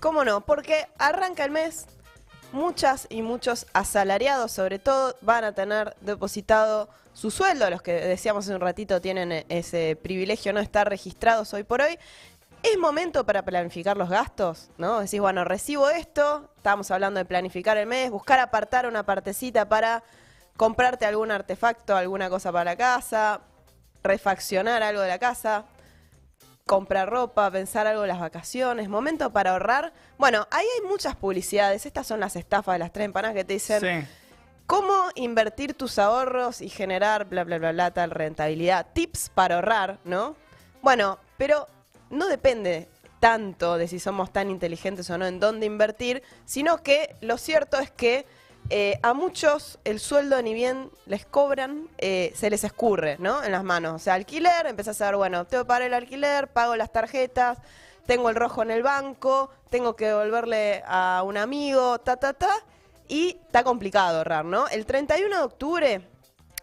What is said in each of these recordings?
¿Cómo no? Porque arranca el mes, muchas y muchos asalariados sobre todo van a tener depositado su sueldo, los que decíamos hace un ratito tienen ese privilegio no estar registrados hoy por hoy. Es momento para planificar los gastos, ¿no? Decís, bueno, recibo esto, estábamos hablando de planificar el mes, buscar apartar una partecita para comprarte algún artefacto, alguna cosa para la casa, refaccionar algo de la casa, comprar ropa, pensar algo de las vacaciones, momento para ahorrar. Bueno, ahí hay muchas publicidades, estas son las estafas de las tres empanadas que te dicen Sí. cómo invertir tus ahorros y generar bla bla bla bla tal rentabilidad, tips para ahorrar, ¿no? Bueno, pero no depende tanto de si somos tan inteligentes o no en dónde invertir, sino que lo cierto es que eh, a muchos el sueldo ni bien les cobran, eh, se les escurre, ¿no? En las manos. O sea, alquiler, empezás a ver, bueno, tengo que pagar el alquiler, pago las tarjetas, tengo el rojo en el banco, tengo que devolverle a un amigo, ta, ta, ta. Y está complicado ahorrar, ¿no? El 31 de octubre,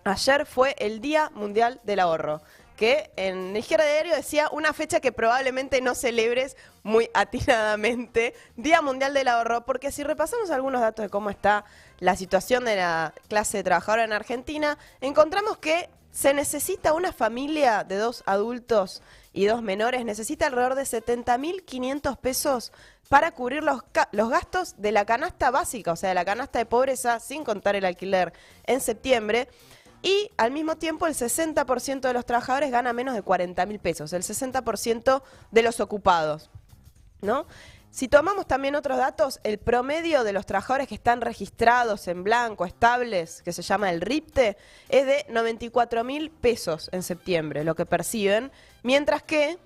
ayer fue el Día Mundial del Ahorro, que en izquierda diario decía una fecha que probablemente no celebres muy atinadamente, Día Mundial del Ahorro, porque si repasamos algunos datos de cómo está la situación de la clase trabajadora en Argentina, encontramos que se necesita una familia de dos adultos y dos menores, necesita alrededor de 70.500 pesos para cubrir los, los gastos de la canasta básica, o sea, de la canasta de pobreza, sin contar el alquiler en septiembre. Y al mismo tiempo el 60% de los trabajadores gana menos de 40 mil pesos, el 60% de los ocupados. ¿no? Si tomamos también otros datos, el promedio de los trabajadores que están registrados en blanco, estables, que se llama el RIPTE, es de 94 mil pesos en septiembre, lo que perciben, mientras que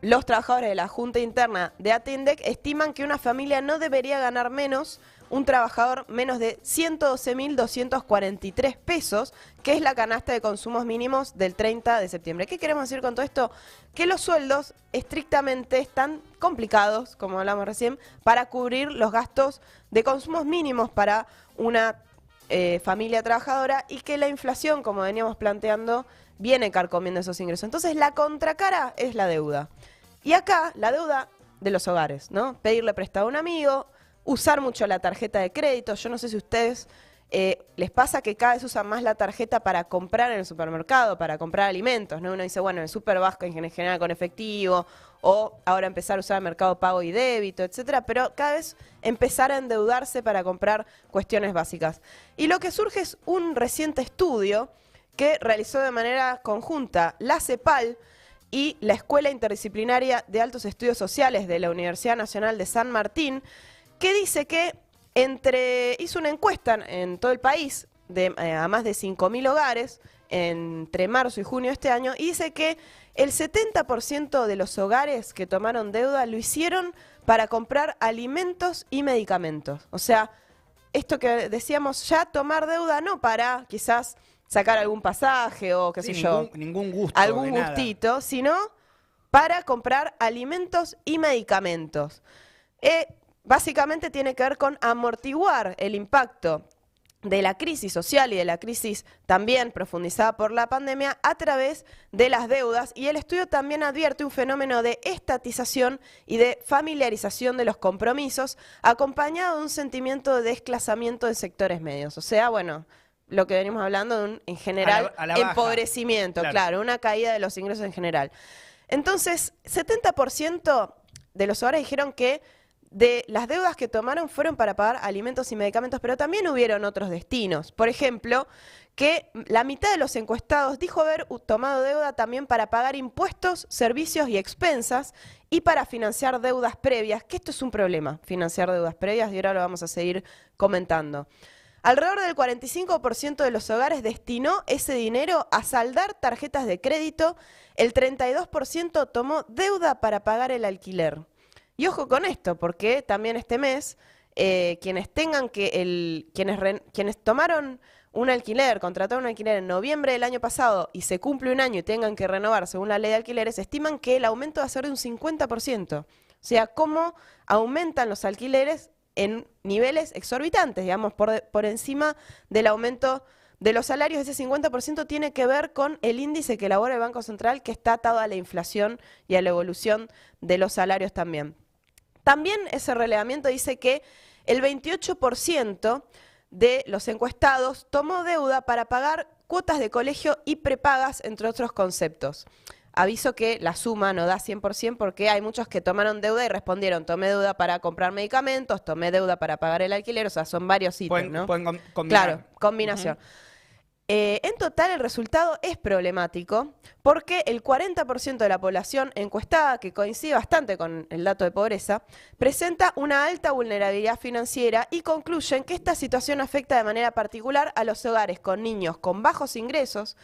los trabajadores de la Junta Interna de Atendec estiman que una familia no debería ganar menos, un trabajador menos de 112.243 pesos, que es la canasta de consumos mínimos del 30 de septiembre. ¿Qué queremos decir con todo esto? Que los sueldos estrictamente están complicados, como hablamos recién, para cubrir los gastos de consumos mínimos para una eh, familia trabajadora y que la inflación, como veníamos planteando, viene carcomiendo esos ingresos. Entonces, la contracara es la deuda. Y acá, la deuda de los hogares, ¿no? Pedirle prestado a un amigo, usar mucho la tarjeta de crédito. Yo no sé si ustedes eh, les pasa que cada vez usan más la tarjeta para comprar en el supermercado, para comprar alimentos, ¿no? Uno dice, bueno, en el super vasco en general con efectivo, o ahora empezar a usar el mercado pago y débito, etcétera, pero cada vez empezar a endeudarse para comprar cuestiones básicas. Y lo que surge es un reciente estudio que realizó de manera conjunta la CEPAL y la Escuela Interdisciplinaria de Altos Estudios Sociales de la Universidad Nacional de San Martín, que dice que entre hizo una encuesta en todo el país de, eh, a más de 5.000 hogares entre marzo y junio de este año y dice que el 70% de los hogares que tomaron deuda lo hicieron para comprar alimentos y medicamentos. O sea, esto que decíamos ya tomar deuda no para quizás sacar algún pasaje o qué Sí, sé yo, ningún, gusto. algún nada. gustito, sino para comprar alimentos y medicamentos. Eh, básicamente tiene que ver con amortiguar el impacto de la crisis social y de la crisis también profundizada por la pandemia a través de las deudas y el estudio también advierte un fenómeno de estatización y de familiarización de los compromisos acompañado de un sentimiento de desclasamiento de sectores medios. O sea, bueno, lo que venimos hablando de un, en general, a la baja. empobrecimiento, Claro. claro, una caída de los ingresos en general. Entonces, 70% de los hogares dijeron que de las deudas que tomaron fueron para pagar alimentos y medicamentos, pero también hubieron otros destinos. Por ejemplo, que la mitad de los encuestados dijo haber tomado deuda también para pagar impuestos, servicios y expensas y para financiar deudas previas, que esto es un problema, financiar deudas previas, y ahora lo vamos a seguir comentando. Alrededor del 45% de los hogares destinó ese dinero a saldar tarjetas de crédito, el 32% tomó deuda para pagar el alquiler. Y ojo con esto, porque también este mes, eh, quienes tengan que, el, quienes, ren- quienes tomaron un alquiler, contrataron un alquiler en noviembre del año pasado y se cumple un año y tengan que renovar según la ley de alquileres, estiman que el aumento va a ser de un 50%. O sea, cómo aumentan los alquileres en niveles exorbitantes, digamos, por, por encima del aumento de los salarios. Ese 50% tiene que ver con el índice que elabora el Banco Central, que está atado a la inflación y a la evolución de los salarios también. También ese relevamiento dice que el 28% de los encuestados tomó deuda para pagar cuotas de colegio y prepagas, entre otros conceptos. Aviso que la suma no da 100% porque hay muchos que tomaron deuda y respondieron, tomé deuda para comprar medicamentos, tomé deuda para pagar el alquiler, o sea, son varios ítems, ¿no? Pueden combinar. Claro, combinación. Eh, en total, el resultado es problemático porque el 40% de la población encuestada, que coincide bastante con el dato de pobreza, presenta una alta vulnerabilidad financiera y concluyen que esta situación afecta de manera particular a los hogares con niños con bajos ingresos,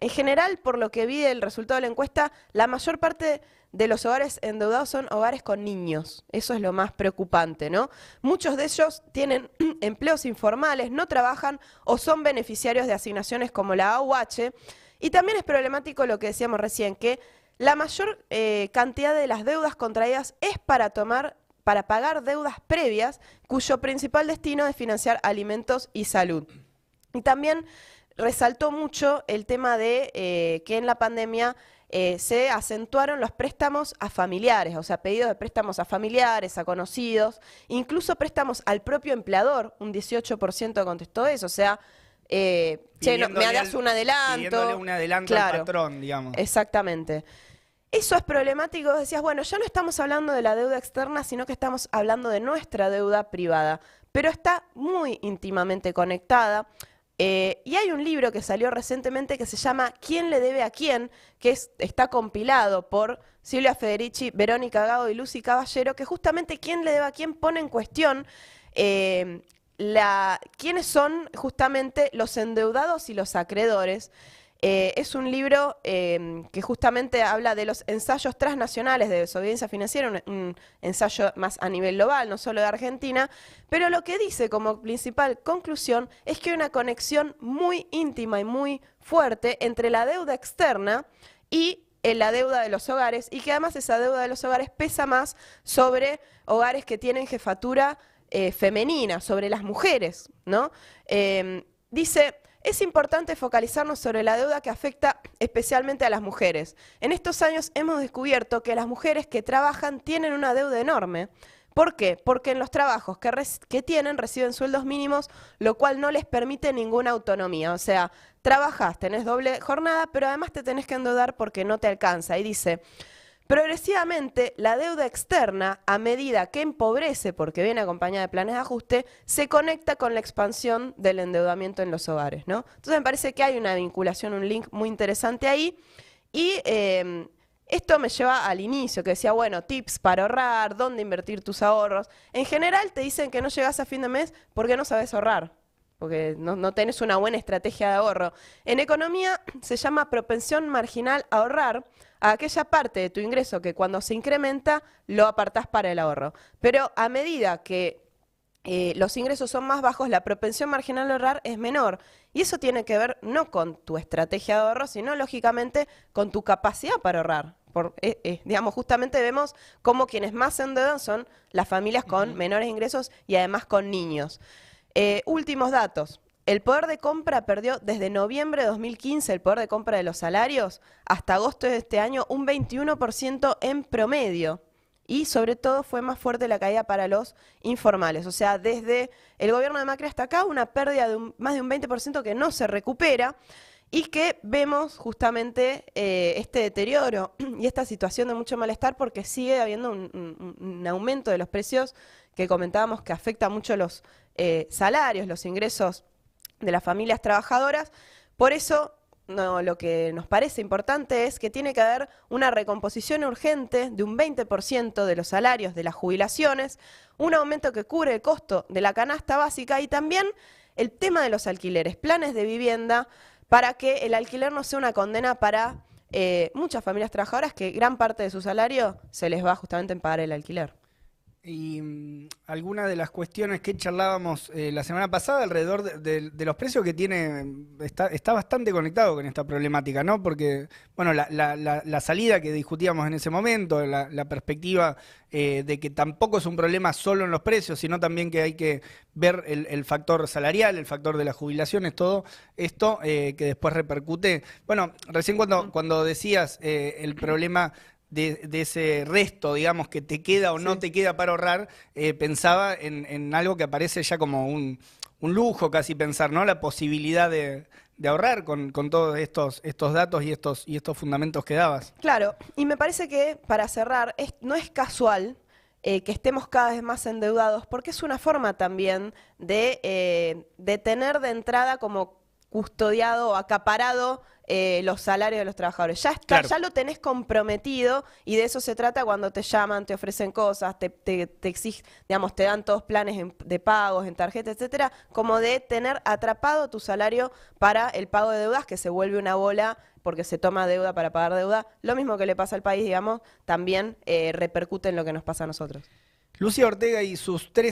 en general, por lo que vi del resultado de la encuesta, la mayor parte de los hogares endeudados son hogares con niños. Eso es lo más preocupante, ¿no? Muchos de ellos tienen empleos informales, no trabajan o son beneficiarios de asignaciones como la AUH. Y también es problemático lo que decíamos recién, que la mayor eh, cantidad de las deudas contraídas es para tomar para pagar deudas previas cuyo principal destino es financiar alimentos y salud. Y también resaltó mucho el tema de eh, que en la pandemia eh, se acentuaron los préstamos a familiares, o sea, pedidos de préstamos a familiares, a conocidos, incluso préstamos al propio empleador, un 18% contestó eso, o sea, eh, che, me das un adelanto. un adelanto al patrón, digamos. Exactamente. Eso es problemático, decías, bueno, ya no estamos hablando de la deuda externa, sino que estamos hablando de nuestra deuda privada, pero está muy íntimamente conectada. Eh, y hay un libro que salió recientemente que se llama ¿Quién le debe a quién? que está compilado por Silvia Federici, Verónica Gago y Lucy Caballero, que justamente ¿Quién le debe a quién? pone en cuestión eh, la, quiénes son justamente los endeudados y los acreedores. Eh, es un libro em, que justamente habla de los ensayos transnacionales de desobediencia financiera, un, ensayo más a nivel global, no solo de Argentina, pero lo que dice como principal conclusión es que hay una conexión muy íntima y muy fuerte entre la deuda externa y eh, la deuda de los hogares y que además esa deuda de los hogares pesa más sobre hogares que tienen jefatura eh, femenina, sobre las mujeres, ¿no? Em, dice es importante focalizarnos sobre la deuda que afecta especialmente a las mujeres. En estos años hemos descubierto que las mujeres que trabajan tienen una deuda enorme. ¿Por qué? Porque en los trabajos que, tienen reciben sueldos mínimos, lo cual no les permite ninguna autonomía. O sea, trabajas, tenés doble jornada, pero además te tenés que endeudar porque no te alcanza. Y dice, Progresivamente, la deuda externa, a medida que empobrece, porque viene acompañada de planes de ajuste, se conecta con la expansión del endeudamiento en los hogares. ¿no? Entonces me parece que hay una vinculación, un link muy interesante ahí. Y em, esto me lleva al inicio, que decía, bueno, tips para ahorrar, dónde invertir tus ahorros. En general te dicen que no llegas a fin de mes porque no sabes ahorrar porque no, no, tenés una buena estrategia de ahorro. En economía se llama propensión marginal a ahorrar, a aquella parte de tu ingreso que cuando se incrementa lo apartás para el ahorro. Pero a medida que eh, los ingresos son más bajos, la propensión marginal a ahorrar es menor. Y eso tiene que ver no con tu estrategia de ahorro, sino lógicamente con tu capacidad para ahorrar. Por, eh, eh, digamos, justamente vemos cómo quienes más se endeudan son las familias con menores ingresos y además con niños. Últimos datos. El poder de compra perdió desde noviembre de 2015 el poder de compra de los salarios hasta agosto de este año un 21% en promedio. Y sobre todo fue más fuerte la caída para los informales. O sea, desde el gobierno de Macri hasta acá, una pérdida de más de un 20% que no se recupera y que vemos justamente eh, este deterioro y esta situación de mucho malestar porque sigue habiendo un, aumento de los precios que comentábamos que afecta mucho los eh, salarios, los ingresos de las familias trabajadoras. Por eso, lo que nos parece importante es que tiene que haber una recomposición urgente de un 20% de los salarios de las jubilaciones, un aumento que cubre el costo de la canasta básica y también el tema de los alquileres, planes de vivienda para que el alquiler no sea una condena para eh, muchas familias trabajadoras que gran parte de su salario se les va justamente en pagar el alquiler. Y mm, algunas de las cuestiones que charlábamos eh, la semana pasada alrededor de, los precios que tiene, está, está, bastante conectado con esta problemática, ¿no? Porque, bueno, la, la, salida que discutíamos en ese momento, la, perspectiva eh, de que tampoco es un problema solo en los precios, sino también que hay que ver el, factor salarial, el factor de las jubilaciones, todo esto eh, que después repercute. Bueno, recién cuando, cuando decías el problema de, ese resto, digamos, que te queda o no te queda para ahorrar, eh, pensaba en, algo que aparece ya como un, lujo casi pensar, ¿no? La posibilidad de, ahorrar con, todos estos, estos datos y estos, y estos fundamentos que dabas. Claro, y me parece que para cerrar, no es casual eh, que estemos cada vez más endeudados, porque es una forma también de, eh, de tener de entrada como custodiado o acaparado eh, los salarios de los trabajadores. Ya está, ya lo tenés comprometido y de eso se trata cuando te llaman, te ofrecen cosas, te, te, exigen, digamos, te dan todos planes de pagos, en tarjeta, etcétera, como de tener atrapado tu salario para el pago de deudas, que se vuelve una bola porque se toma deuda para pagar deuda. Lo mismo que le pasa al país, digamos, también eh, repercute en lo que nos pasa a nosotros. Lucía Ortega y sus tres